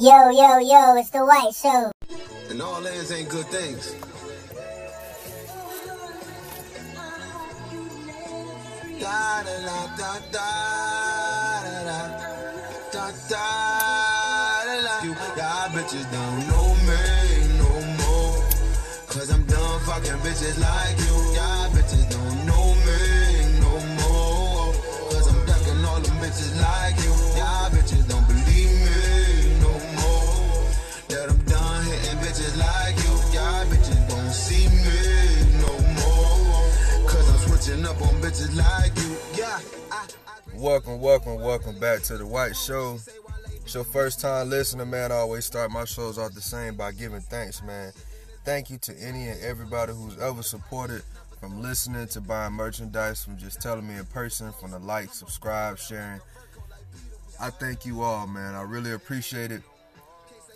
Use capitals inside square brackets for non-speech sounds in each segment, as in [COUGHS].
Yo, yo, yo, it's the White Show. And all lands ain't good things. Da da da da da da da da da da You y'all bitches don't know me no more. Cause I'm done fucking bitches like like you. Welcome, welcome, welcome back to the White Show. It's your first time listening, man. I always start my shows off the same by giving thanks, man. Thank you to any and everybody who's ever supported, from listening to buying merchandise, from just telling me in person, from the like, subscribe, sharing. I thank you all, man. I really appreciate it.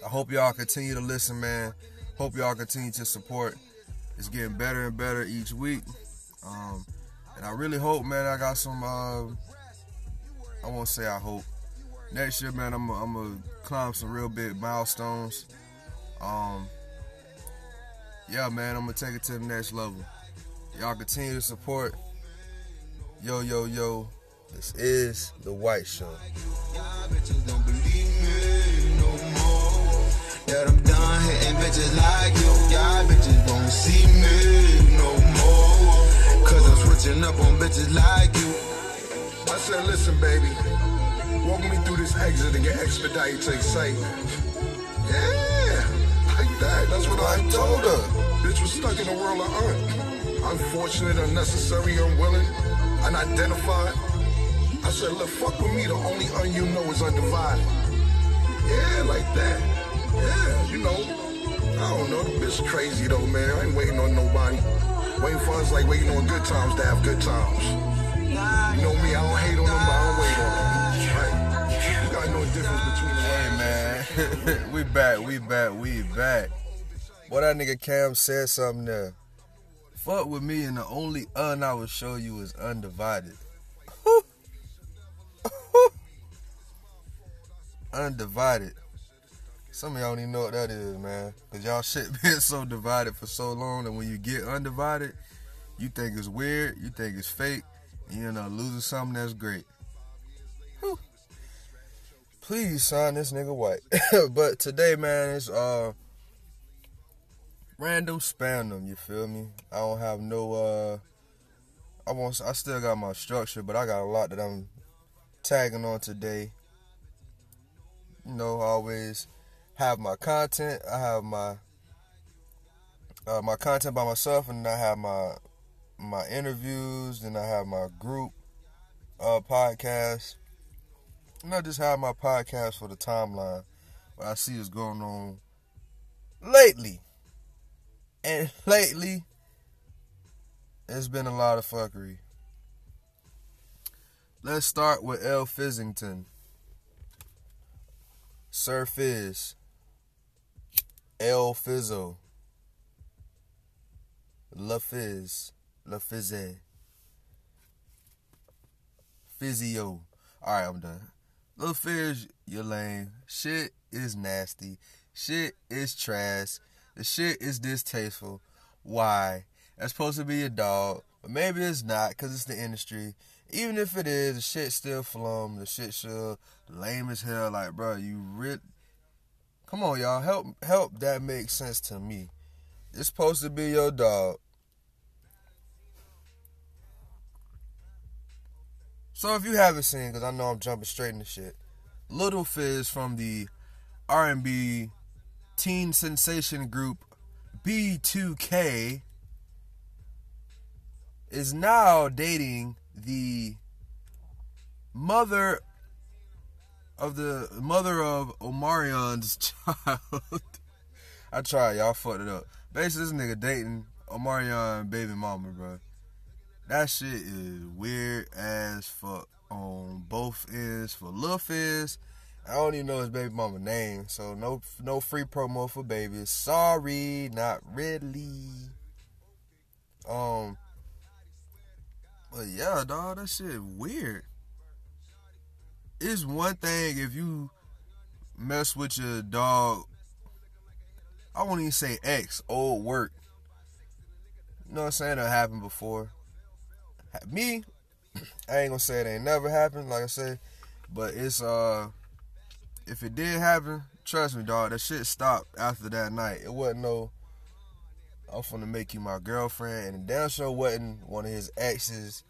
I hope y'all continue to listen, man. Hope y'all continue to support. It's getting better and better each week. Um, and I really hope, man, I got some. Uh, I won't say I hope. Next year, man, I'm gonna climb some real big milestones. Um, yeah, man, I'm gonna take it to the next level. Y'all continue to support. Yo, yo, yo. This is the White Show. That I'm done hitting bitches like you. Y'all bitches don't see me up on bitches like you. I said, listen, baby, walk me through this exit and get expedited to excitement. Yeah, like that. That's what I told her. Bitch was stuck in a world of un. Unfortunate, unnecessary, unwilling, unidentified. I said, look, fuck with me. The only un you know is undivided. Yeah, like that. Yeah, you know. I don't know. The bitch crazy though, man. I ain't waiting on nobody. Waiting for us like waiting on good times to have good times. You know me, I don't hate on them, but I don't wait on them. Right? You know the difference between the Hey man, [LAUGHS] we back, we back, we back. Boy, that nigga Cam said something there. Fuck with me, and the only un I will show you is undivided. [LAUGHS] undivided. Some of y'all don't even know what that is, man. Cause y'all shit [LAUGHS] been so divided for so long that when you get undivided, you think it's weird, you think it's fake, and you end up losing something that's great. Whew. Please sign this nigga white. [LAUGHS] but today, man, it's uh random spam you feel me? I don't have no uh I want I still got my structure, but I got a lot that I'm tagging on today. You know, always have my content. I have my uh, my content by myself, and I have my my interviews. Then I have my group uh, podcast. And I just have my podcast for the timeline. What I see is going on lately, and [LAUGHS] lately, it's been a lot of fuckery. Let's start with L. Fizzington. Sir Fizz. El Fizzle. La Fizz. La Fizze. Physio. Alright, I'm done. Lil Fizz, you're lame. Shit is nasty. Shit is trash. The shit is distasteful. Why? That's supposed to be a dog, but maybe it's not because it's the industry. Even if it is, the shit still flum. The shit still lame as hell. Like, bro, you really. Come on, y'all. Help, help that make sense to me. It's supposed to be your dog. So if you haven't seen, because I know I'm jumping straight into shit, Little Fizz from the R&B teen sensation group B2K is now dating the mother of the mother of Omarion's [LAUGHS] child. I tried, y'all fucked it up. Basically, this nigga dating Omarion baby mama, bro. That shit is weird as fuck on both ends for Lil Fizz. I don't even know his baby mama name, so no no free promo for babies. Sorry, not really. Um, but yeah, dog, that shit weird. It's one thing if you mess with your dog. I won't even say ex, old work. You know what I'm saying? That happened before. Me, [CLEARS THROAT] I ain't gonna say it ain't never happened, like I said, but it's uh, if it did happen, trust me, dog, that shit stopped after that night. It wasn't no. I'm gonna make you my girlfriend, and the damn show wasn't one of his exes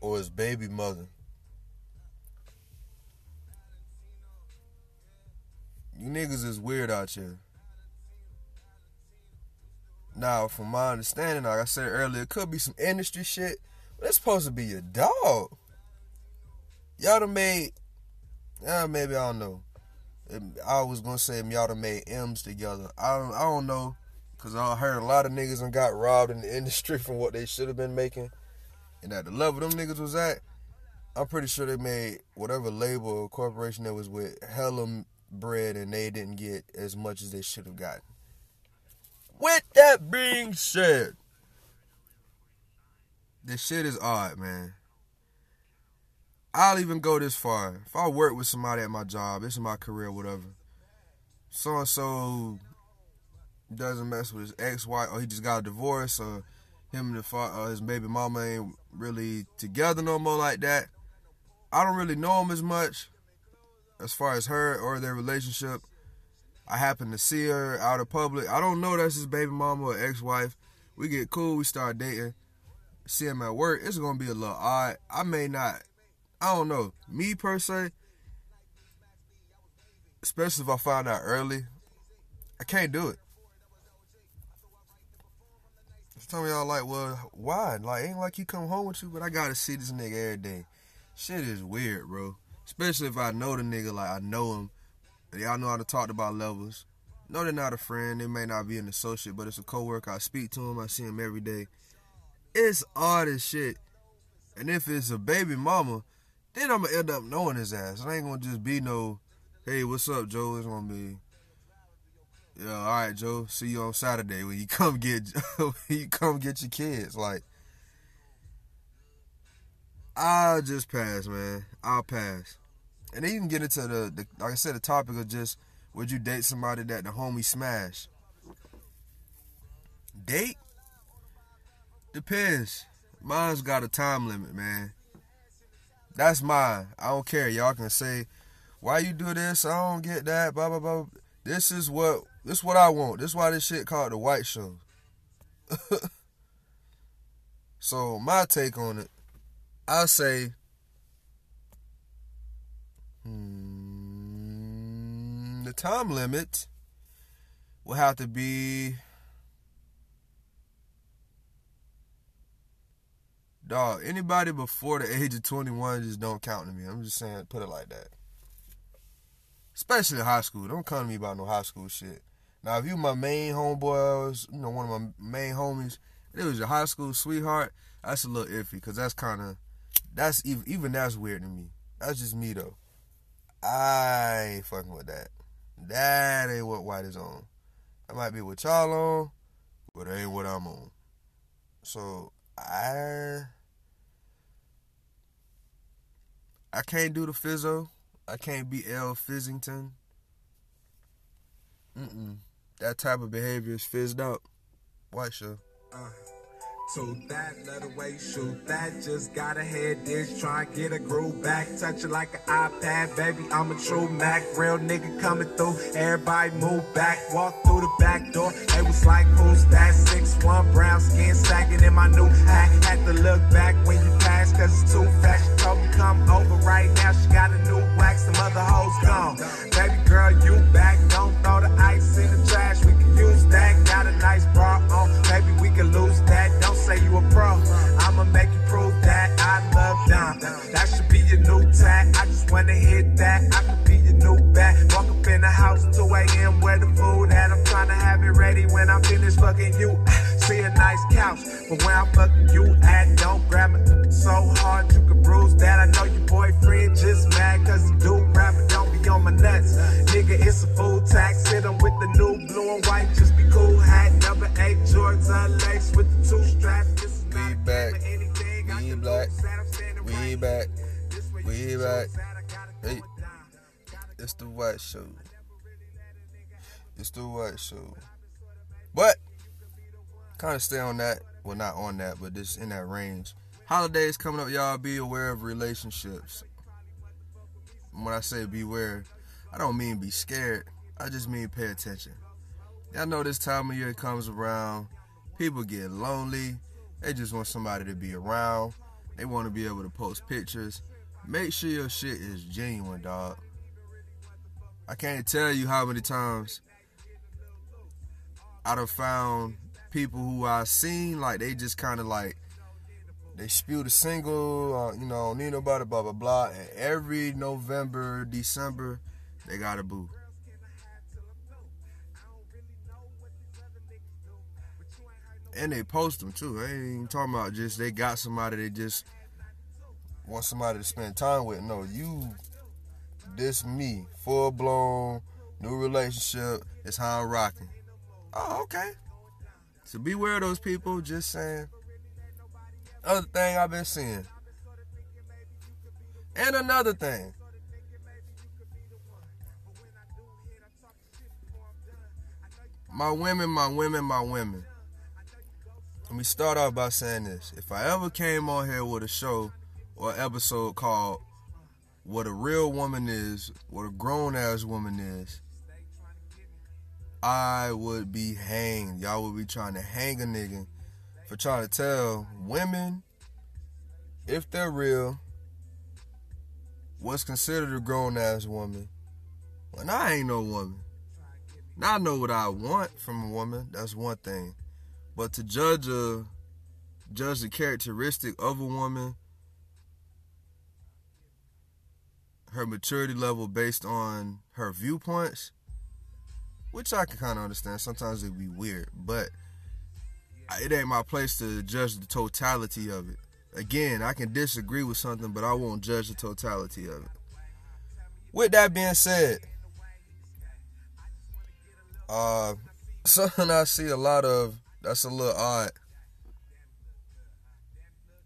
or his baby mother. You niggas is weird out here. Now, from my understanding, like I said earlier, it could be some industry shit, but it's supposed to be your dog. Y'all done made, yeah, maybe I don't know. I was gonna say y'all done made M's together. I don't, I don't know, cause I heard a lot of niggas and got robbed in the [LAUGHS] industry from what they should have been making, and at the level them niggas was at, I'm pretty sure they made whatever label or corporation that was with hella bread, and they didn't get as much as they should have gotten. With that being said, this shit is odd, man. I'll even go this far. If I work with somebody at my job, it's in my career, whatever. So and so doesn't mess with his ex-wife, or he just got a divorce, or him and the his baby mama ain't really together no more like that. I don't really know him as much as far as her or their relationship. I happen to see her out of public. I don't know that's his baby mama or ex-wife. We get cool, we start dating. See him at work, it's gonna be a little odd. I may not I don't know. Me per se, especially if I find out early, I can't do it. Some of y'all like, well, why? Like, ain't like he come home with you, but I gotta see this nigga every day. Shit is weird, bro. Especially if I know the nigga, like I know him. Y'all know how to talk about levels. No, they're not a friend. They may not be an associate, but it's a coworker. I speak to him. I see him every day. It's all this shit. And if it's a baby mama, then I'm gonna end up knowing his ass. I ain't gonna just be no, hey, what's up, Joe? It's gonna be, yeah, all right, Joe. See you on Saturday when you [LAUGHS] come get when you come get your kids. Like, I'll just pass, man. I'll pass. And then you can get into the, the like I said, the topic of just would you date somebody that the homie smash? Date? Depends. Mine's got a time limit, man. That's mine. I don't care. Y'all can say, why you do this? I don't get that. Blah blah blah. This is what this is what I want. This is why this shit called the white show. [LAUGHS] so my take on it, I say, hmm, the time limit will have to be Dog, anybody before the age of 21 just don't count to me. I'm just saying, put it like that. Especially in high school. Don't come to me about no high school shit. Now, if you my main homeboy, you know, one of my main homies, it was your high school sweetheart, that's a little iffy, because that's kind of, that's even, even that's weird to me. That's just me, though. I ain't fucking with that. That ain't what white is on. I might be what y'all on, but it ain't what I'm on. So, I I can't do the fizzo. I can't be L Fizzington. Mm-mm. That type of behavior is fizzed out. White show. Uh. So that, let away, shoot that. Just got a head dish, try and get a groove back. Touch it like an iPad, baby. I'm a true Mac. Real nigga coming through. Everybody move back, walk through the back door. They was like, who's that? Six one brown skin sagging in my new hat. Had to look back when you pass, cause it's too fast. She told me come over right now. She you of stay on that. Well, not on that, but just in that range. Holidays coming up, y'all. Be aware of relationships. When I say beware, I don't mean be scared. I just mean pay attention. Y'all know this time of year comes around. People get lonely. They just want somebody to be around. They want to be able to post pictures. Make sure your shit is genuine, dog. I can't tell you how many times I'd have found people who I seen like they just kind of like they spewed a single, uh, you know, need nobody, blah blah blah. And every November, December, they got a boo. And they post them too. I ain't even talking about just they got somebody they just want somebody to spend time with. No, you, this me, full blown, new relationship. It's how I'm rocking. Oh, okay. So beware of those people. Just saying. Other thing I've been seeing. And another thing. My women, my women, my women. Let me start off by saying this. If I ever came on here with a show or episode called What a Real Woman Is, What a Grown Ass Woman Is, I would be hanged. Y'all would be trying to hang a nigga for trying to tell women, if they're real, what's considered a grown ass woman. When I ain't no woman. Now I know what I want from a woman. That's one thing. But to judge a judge the characteristic of a woman, her maturity level based on her viewpoints, which I can kind of understand. Sometimes it'd be weird, but it ain't my place to judge the totality of it. Again, I can disagree with something, but I won't judge the totality of it. With that being said, uh, [LAUGHS] something I see a lot of that's a little odd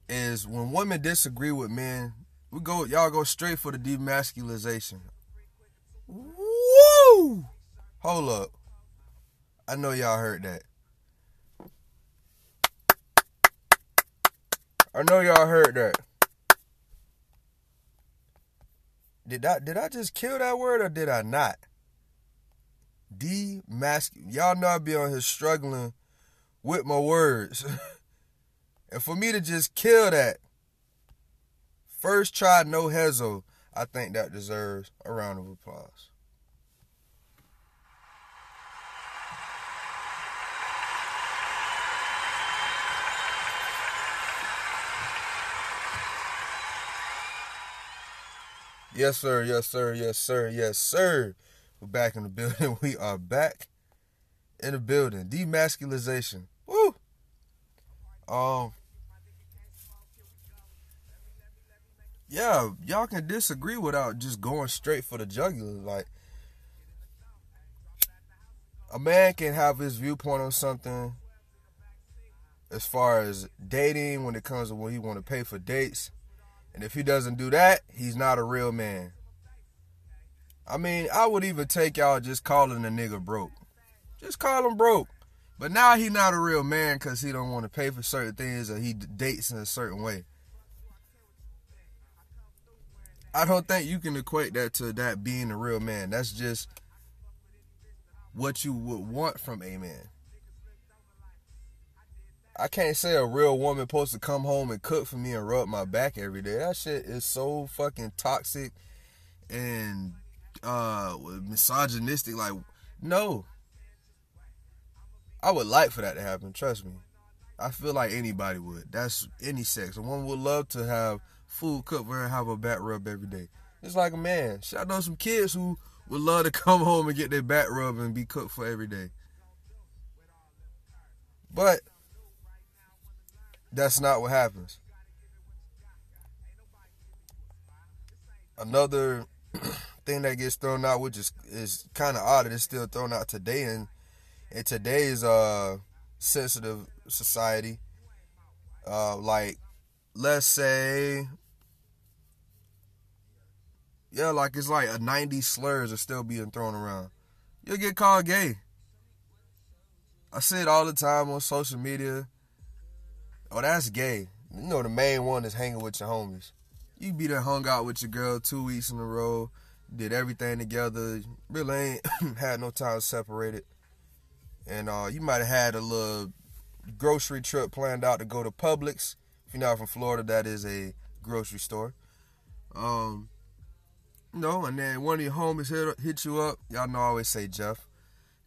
is when women disagree with men, we go y'all go straight for the demasculization. Woo! Hold up. I know y'all heard that. I know y'all heard that. Did I did I just kill that word or did I not? Demasculate. Y'all know I be on here struggling with my words. [LAUGHS] and for me to just kill that first try, no hezo, I think that deserves a round of applause. Yes, sir. Yes, sir. Yes, sir. Yes, sir. We're back in the [LAUGHS] building. We are back in the building. Demasculization. Woo. Um. Yeah, y'all can disagree without just going straight for the jugular. Like, a man can have his viewpoint on something as far as dating when it comes to what he want to pay for dates and if he doesn't do that, he's not a real man. I mean, I would even take y'all just calling a nigga broke. Just call him broke. But now he not a real man because he don't want to pay for certain things or he dates in a certain way. I don't think you can equate that to that being a real man. That's just what you would want from a man. I can't say a real woman supposed to come home and cook for me and rub my back every day. That shit is so fucking toxic and uh misogynistic. Like, no. I would like for that to happen, trust me. I feel like anybody would. That's any sex. A woman would love to have food cooked for her and have a back rub every day. It's like a man. I know some kids who would love to [LAUGHS] come home and get their back rub and be cooked for every day. But that's not what happens. Another [CLEARS THROAT] thing that gets thrown out, which is is kind of odd, it's still thrown out today in in today's uh sensitive society. Uh, like, let's say Yeah, like it's like a 90s slurs are still being thrown around. You'll get called gay. I see it all the time on social media. Oh, that's gay. You know the main one is hanging with your homies. You be there hung out with your girl two weeks in a row, did everything together. Really ain't [CLEARS THROAT] had no time separated. And uh, you might have had a little grocery trip planned out to go to Publix. If you're not from Florida, that is a grocery store. Um, know, and then one of your homies hit, hit you up. Y'all know I always say Jeff.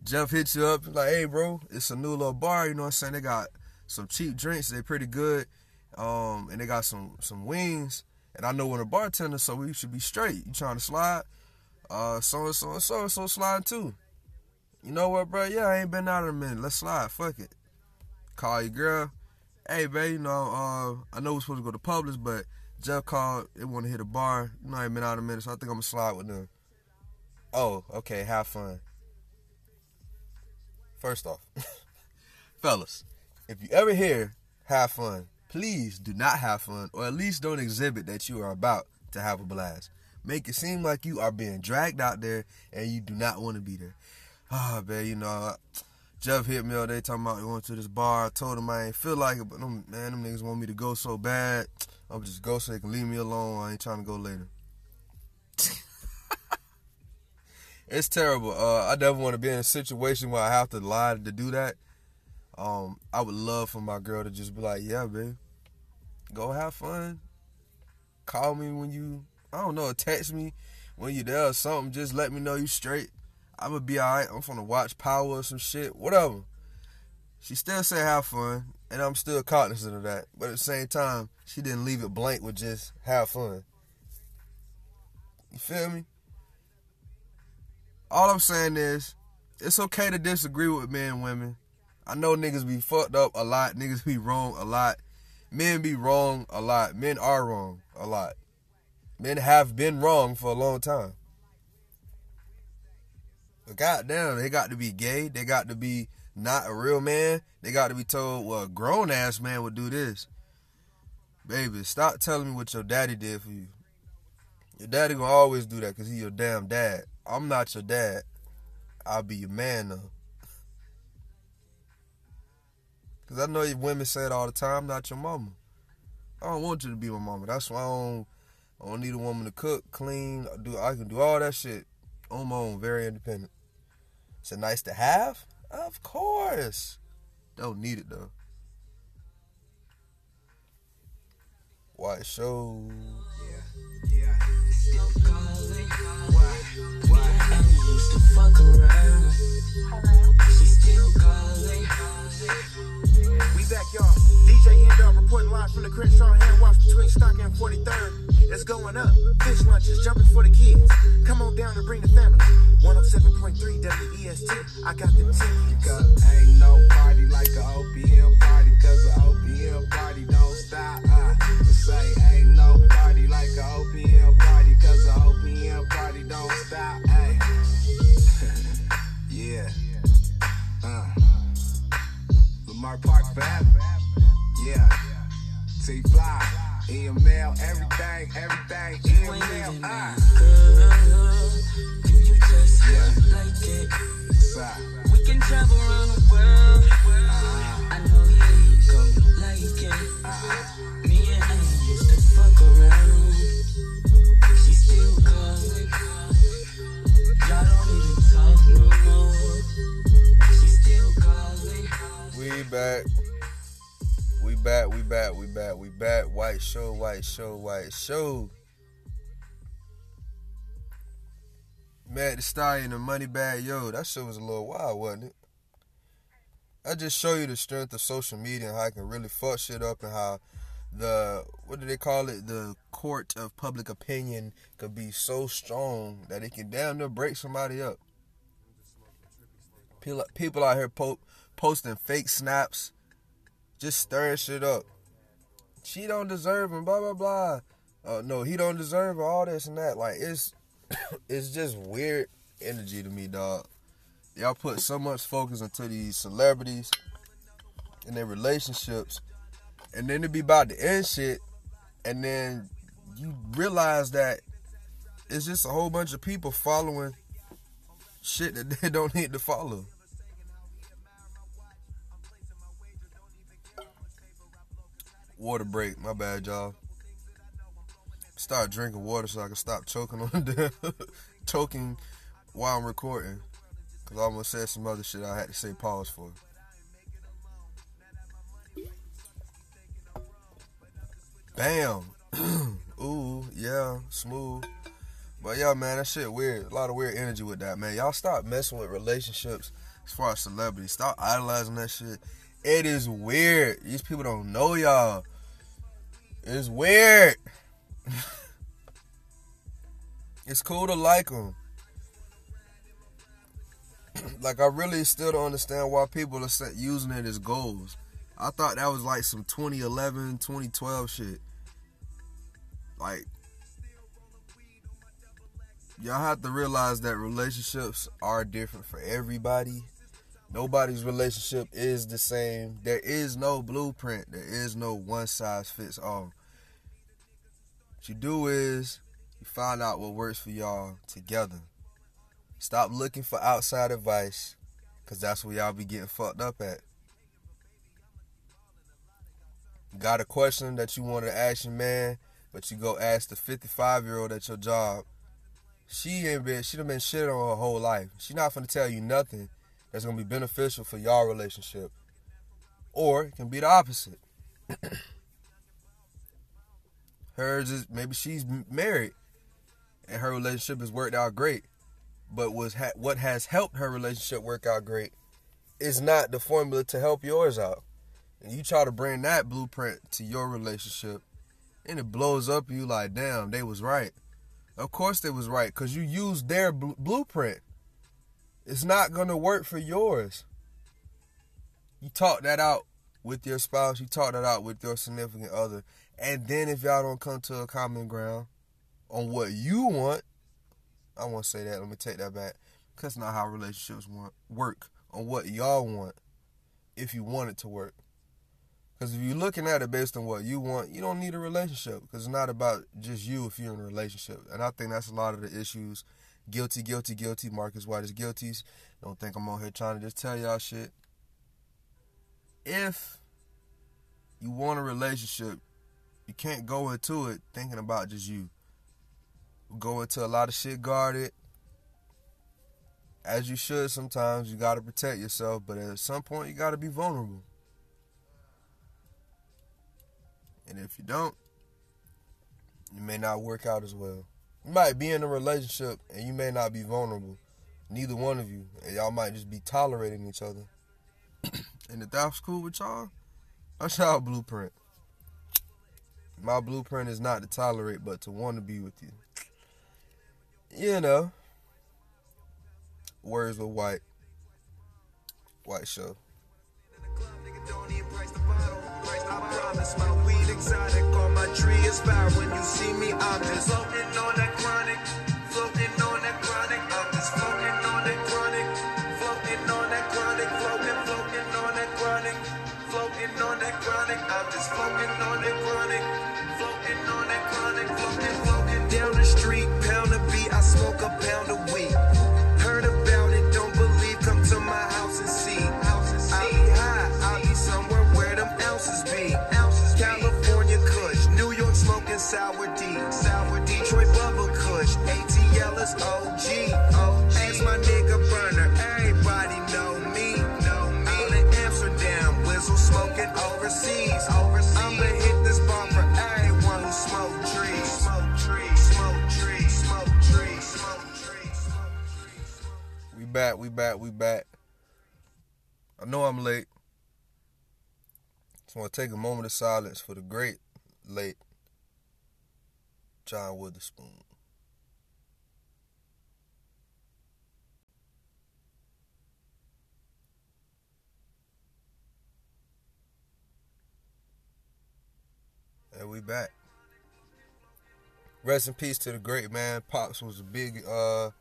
Jeff hits you up, like, hey, bro, it's a new little bar, you know what I'm saying? They got some cheap drinks, they pretty good. Um, and they got some some wings. And I know when a bartender, so we should be straight. You trying to slide? Uh, so and so and so and so slide too. You know what, bro? Yeah, I ain't been out in a minute. Let's slide. Fuck it. Call your girl. Hey, babe, you know, uh, I know we're supposed to go to Publix, but Jeff called. They want to hit a bar. You know, I ain't been out in a minute, so I think I'm gonna slide with them. Oh, okay. Have fun. First off, [LAUGHS] fellas, if you ever hear have fun, please do not have fun, or at least don't exhibit that you are about to have a blast. Make it seem like you are being dragged out there and you do not want to be there. Ah, oh, man, you know, Jeff hit me all day talking about going to this bar. I told him I ain't feel like it, but them, man, them niggas want me to go so bad. I'm just go so they can leave me alone. I ain't trying to go later. [LAUGHS] it's terrible. Uh, I never want to be in a situation where I have to lie to do that. Um, I would love for my girl to just be like, "Yeah, babe, go have fun. Call me when you, I don't know, text me when you there or something. Just let me know you straight. I'm gonna be alright. I'm gonna watch Power or some shit, whatever." She still said have fun, and I'm still cognizant of that. But at the same time, she didn't leave it blank with just have fun. You feel me? All I'm saying is, it's okay to disagree with men and women. I know niggas be fucked up a lot. Niggas be wrong a lot. Men be wrong a lot. Men are wrong a lot. Men have been wrong for a long time. But goddamn, they got to be gay. They got to be not a real man. They got to be told, well, a grown ass man would do this. Baby, stop telling me what your daddy did for you. Your daddy gonna always do that because he your damn dad. I'm not your dad. I'll be your man though. Cause I know you women say it all the time, not your mama. I don't want you to be my mama. That's why I don't I don't need a woman to cook, clean, do I can do all that shit on my own, very independent. Is it nice to have? Of course. Don't need it though. White show. Yeah. Yeah. Still calling. Why? Why? I used to fuck around. She's still calling back, y'all. DJ End reporting live from the Crenshaw hand wash between Stock and 43rd. It's going up. Fish lunches, jumping for the kids. Come on down and bring the family. 107.3 WEST. I got the tickets. Ain't no party like a OPM party. Cause the OPM party Lamar forever. Yeah. T Fly, EML, everything, everything, EML. Ah. Girl, do you just yeah. like it? Side. We can travel around the world. Uh-huh. I know you gon' like it. Uh-huh. Me and I used to fuck around. She still calling. Y'all don't even talk no more. We back. We back, we back, we back, we back. White show, white show, white show. Mad the Stallion and the Moneybagg Yo, that shit was a little wild, wasn't it? I just show you the strength of social media and how I can really fuck shit up and how the what do they call it? The court of public opinion could be so strong that it can damn near break somebody up. People, people out here po- posting fake snaps, just stirring shit up. She don't deserve him, blah blah blah. Uh, no, he don't deserve all this and that. Like it's [COUGHS] it's just weird energy to me, dog. Y'all put so much focus into these celebrities and their relationships, and then it be about the end shit, and then you realize that it's just a whole bunch of people following shit that [LAUGHS] they don't need to follow. Water break, my bad, y'all. Start drinking water so I can stop choking on [LAUGHS] the choking while I'm recording. Cause I almost said some other shit I had to say pause for. Bam. [CLEARS THROAT] Ooh, yeah, smooth. But yeah, man, that shit weird. A lot of weird energy with that, man. Y'all stop messing with relationships as far as celebrities. Stop idolizing that shit. It is weird. These people don't know y'all. It's weird. [LAUGHS] it's cool to like them. [CLEARS THROAT] like, I really still don't understand why people are using it as goals. I thought that was like some 2011, 2012 shit. Like, y'all have to realize that relationships are different for everybody. Nobody's relationship is the same. There is no blueprint. There is no one size fits all. What you do is you find out what works for y'all together. Stop looking for outside advice, cause that's where y'all be getting fucked up at. Got a question that you want to ask your man, but you go ask the 55 year old at your job. She ain't been, she done been shit on her whole life. She not gonna tell you nothing that's gonna be beneficial for y'all relationship. Or it can be the opposite. [CLEARS THROAT] Hers is maybe she's married and her relationship has worked out great. But was ha- what has helped her relationship work out great is not the formula to help yours out. And you try to bring that blueprint to your relationship, and it blows up you like, damn, they was right. Of course they was right, cause you used their bl- blueprint. It's not gonna work for yours. You talk that out with your spouse. You talk that out with your significant other, and then if y'all don't come to a common ground on what you want, I won't say that. Let me take that back. Cause not how relationships work on what y'all want. If you want it to work. Because if you're looking at it based on what you want, you don't need a relationship. Because it's not about just you if you're in a relationship. And I think that's a lot of the issues. Guilty, guilty, guilty. Marcus White is guilty. Don't think I'm on here trying to just tell y'all shit. If you want a relationship, you can't go into it thinking about just you. Go into a lot of shit guarded. As you should sometimes, you gotta protect yourself, but at some point you gotta be vulnerable. And if you don't, it may not work out as well. You might be in a relationship and you may not be vulnerable. Neither one of you. And y'all might just be tolerating each other. [CLEARS THROAT] and if that's cool with y'all, that's [LAUGHS] y'all blueprint. My blueprint is not to tolerate, but to want to be with you. You know. Words with white. White show. Smoking overseas. I'ma hit this bar for everyone who. Smoke trees, smoke trees, smoke trees, smoke trees, smoke trees. We back, we back, we back. I know I'm late. Just want to take a moment of silence for the great late John Witherspoon. And we back. Rest in peace to the great man. Pops was a big uh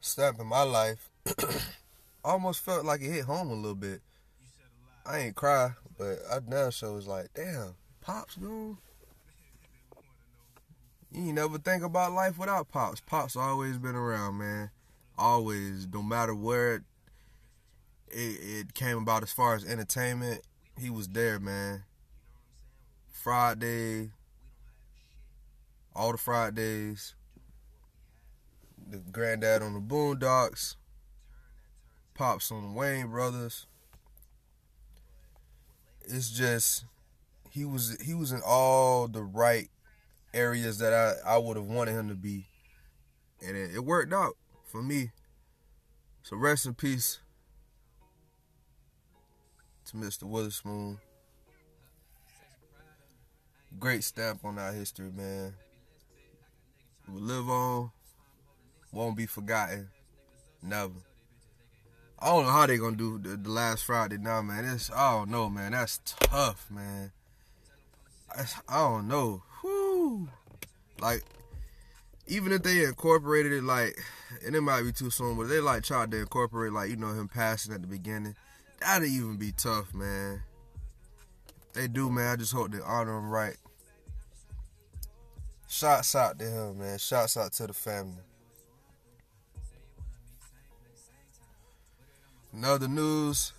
step in my life. [CLEARS THROAT] almost felt like it hit home a little bit. I ain't cry, but I now show was like, damn, pops gone. you never think about life without Pops. Pops always been around, man. Always, no matter where it, it, it came about as far as entertainment, he was there, man. Friday, all the Fridays, the granddad on the Boondocks, Pops on the Wayans Brothers. It's just he was he was in all the right areas that I, I would have wanted him to be. And it, it worked out for me. So rest in peace to Mr. Witherspoon. Great stamp on our history, man. We live on, won't be forgotten, never. I don't know how they gonna do the, the last Friday now, man. It's I don't know, man. That's tough, man. I, I don't know. Whew. Like, even if they incorporated it, like, and it might be too soon, but they like tried to incorporate, like, you know, him passing at the beginning. That'd even be tough, man. They do, man. I just hope they honor him right. Shots out to him, man. Shots out to the family. Another news.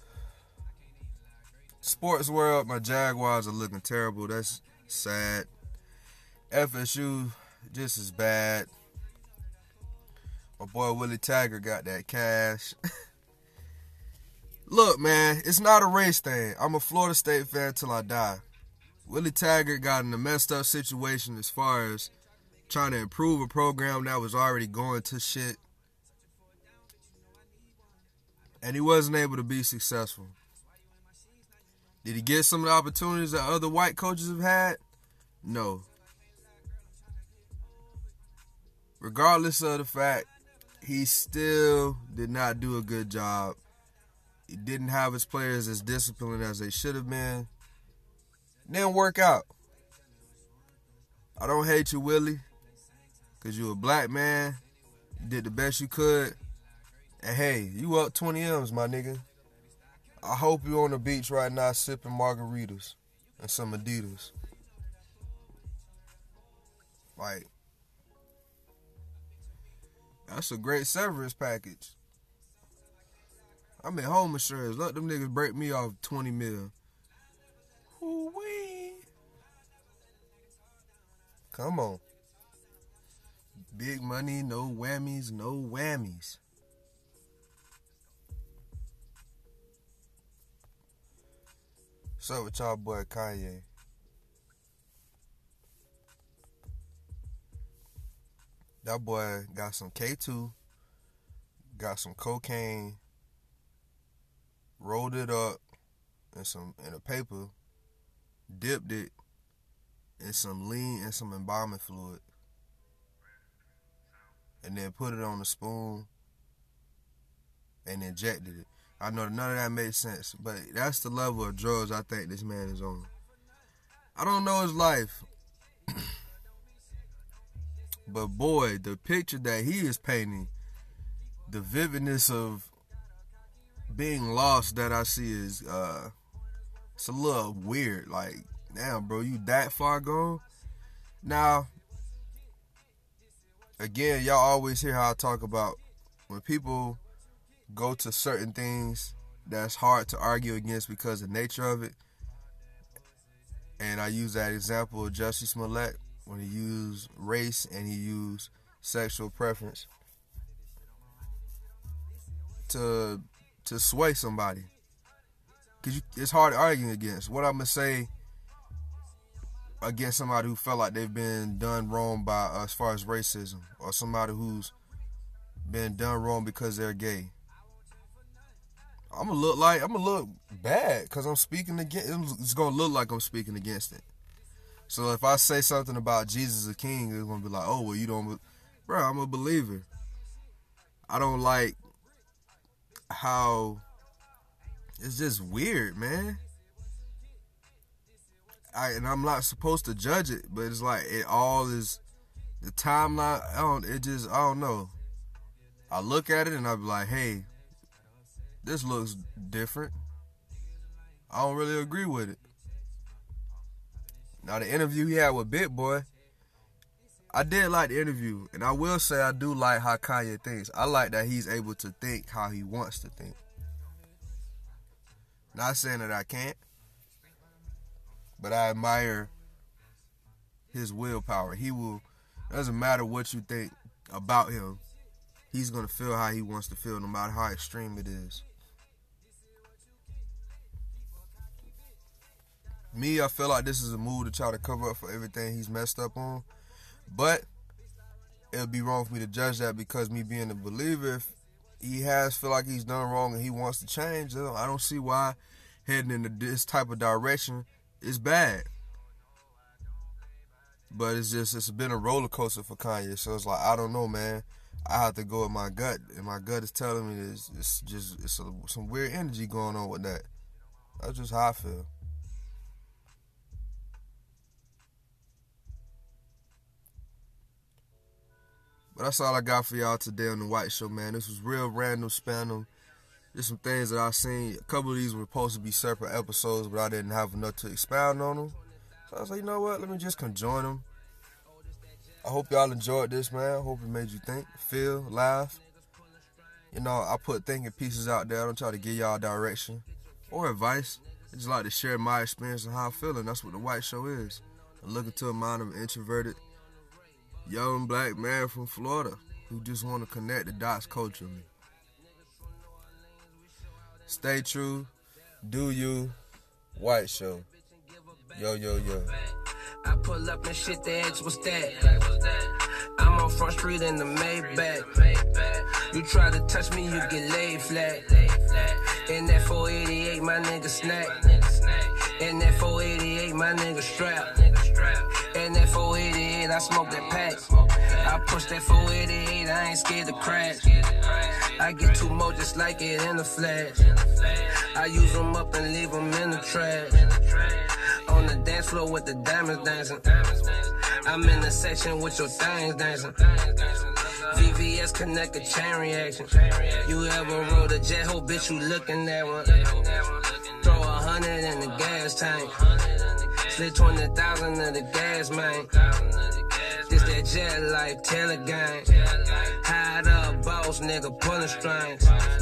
Sports world, my Jaguars are looking terrible. That's sad. FSU just as bad. My boy Willie Taggart got that cash. [LAUGHS] Look, man, it's not a race thing. I'm a Florida State fan till I die. Willie Taggart got in a messed up situation as far as trying to improve a program that was already going to shit. And he wasn't able to be successful. Did he get some of the opportunities that other white coaches have had? No. Regardless of the fact, he still did not do a good job. He didn't have his players as disciplined as they should have been. Didn't work out. I don't hate you, Willie, because you're a black man. You did the best you could. And hey, you up 20 M's, my nigga. I hope you're on the beach right now sipping margaritas and some Adidas. Like, that's a great severance package. I'm at home insurance. Let them niggas break me off 20 mil. Come on. Big money, no whammies, no whammies. Up with y'all boy Kanye? That boy got some K2, got some cocaine, rolled it up in some in a paper, dipped it in some lean and some embalming fluid, and then put it on a spoon and injected it. I know none of that made sense, but that's the level of drugs I think this man is on. I don't know his life. [CLEARS THROAT] but boy, the picture that he is painting, the vividness of being lost that I see is uh it's a little weird. Like, damn, bro, you that far gone? Now, again, y'all always hear how I talk about when people go to certain things that's hard to argue against because of the nature of it. And I use that example of Jussie Smollett when he used race and he used sexual preference to to sway somebody. Cause it's hard argue against. What I'm gonna say against somebody who felt like they've been done wrong by uh, as far as racism, or somebody who's been done wrong because they're gay. I'm gonna look like I'm gonna look bad because I'm speaking against. It's gonna look like I'm speaking against it. So if I say something about Jesus Is King, it's gonna be like, oh well, you don't, bro. I'm a believer. I don't like how it's just weird, man. I and I'm not supposed to judge it, but it's like it all is the timeline. I don't. It just I don't know. I look at it and I'm like, hey, this looks different. I don't really agree with it. Now the interview he had with Big Boy, I did like the interview, and I will say I do like how Kanye thinks. I like that he's able to think how he wants to think. Not saying that I can't, but I admire his willpower. He will. Doesn't matter what you think about him. He's gonna feel how he wants to feel, no matter how extreme it is. Me, I feel like this is a move to try to cover up for everything he's messed up on. But it would be wrong for me to judge that because me being a believer, if he has feel like he's done wrong and he wants to change, I don't see why heading into this type of direction is bad. But it's just it's been a roller coaster for Kanye, so it's like I don't know, man. I have to go with my gut, and my gut is telling me it's, it's just it's a, some weird energy going on with that. That's just how I feel. But that's all I got for y'all today on the White Show, man. This was real random, spandom. Just some things that I've seen. A couple of these were supposed to be separate episodes, but I didn't have enough to expound on them. So I was like, you know what? Let me just conjoin them. I hope y'all enjoyed this, man. I hope it made you think, feel, laugh. You know, I put thinking pieces out there. I don't try to give y'all direction or advice. I just like to share my experience and how I'm feeling. that's what the White Show is. I look into a mind of an introverted, young black man from Florida who just want to connect the dots culturally. Stay true, do you, White Show. Yo, yo, yo. I pull up and shit, the edge was that. I'm on Front Street in the Maybach. You try to touch me, you get laid flat. In that 488, my nigga snack. In that 488, my nigga strap. In that 488, I smoke that pack. I push that 488, I ain't scared to crash. I get two more just like it in the flash. I use them up and leave them in the trash. On the dance floor with the diamonds dancing. I'm in the section with your things dancing. VVS connect a chain reaction. You ever rode a jet, whole bitch, you looking at one. Throw a hundred in the gas tank. Slid 20,000 in the gas, man. Jet life, Taylor gang. Hide up, boss nigga, pulling strings.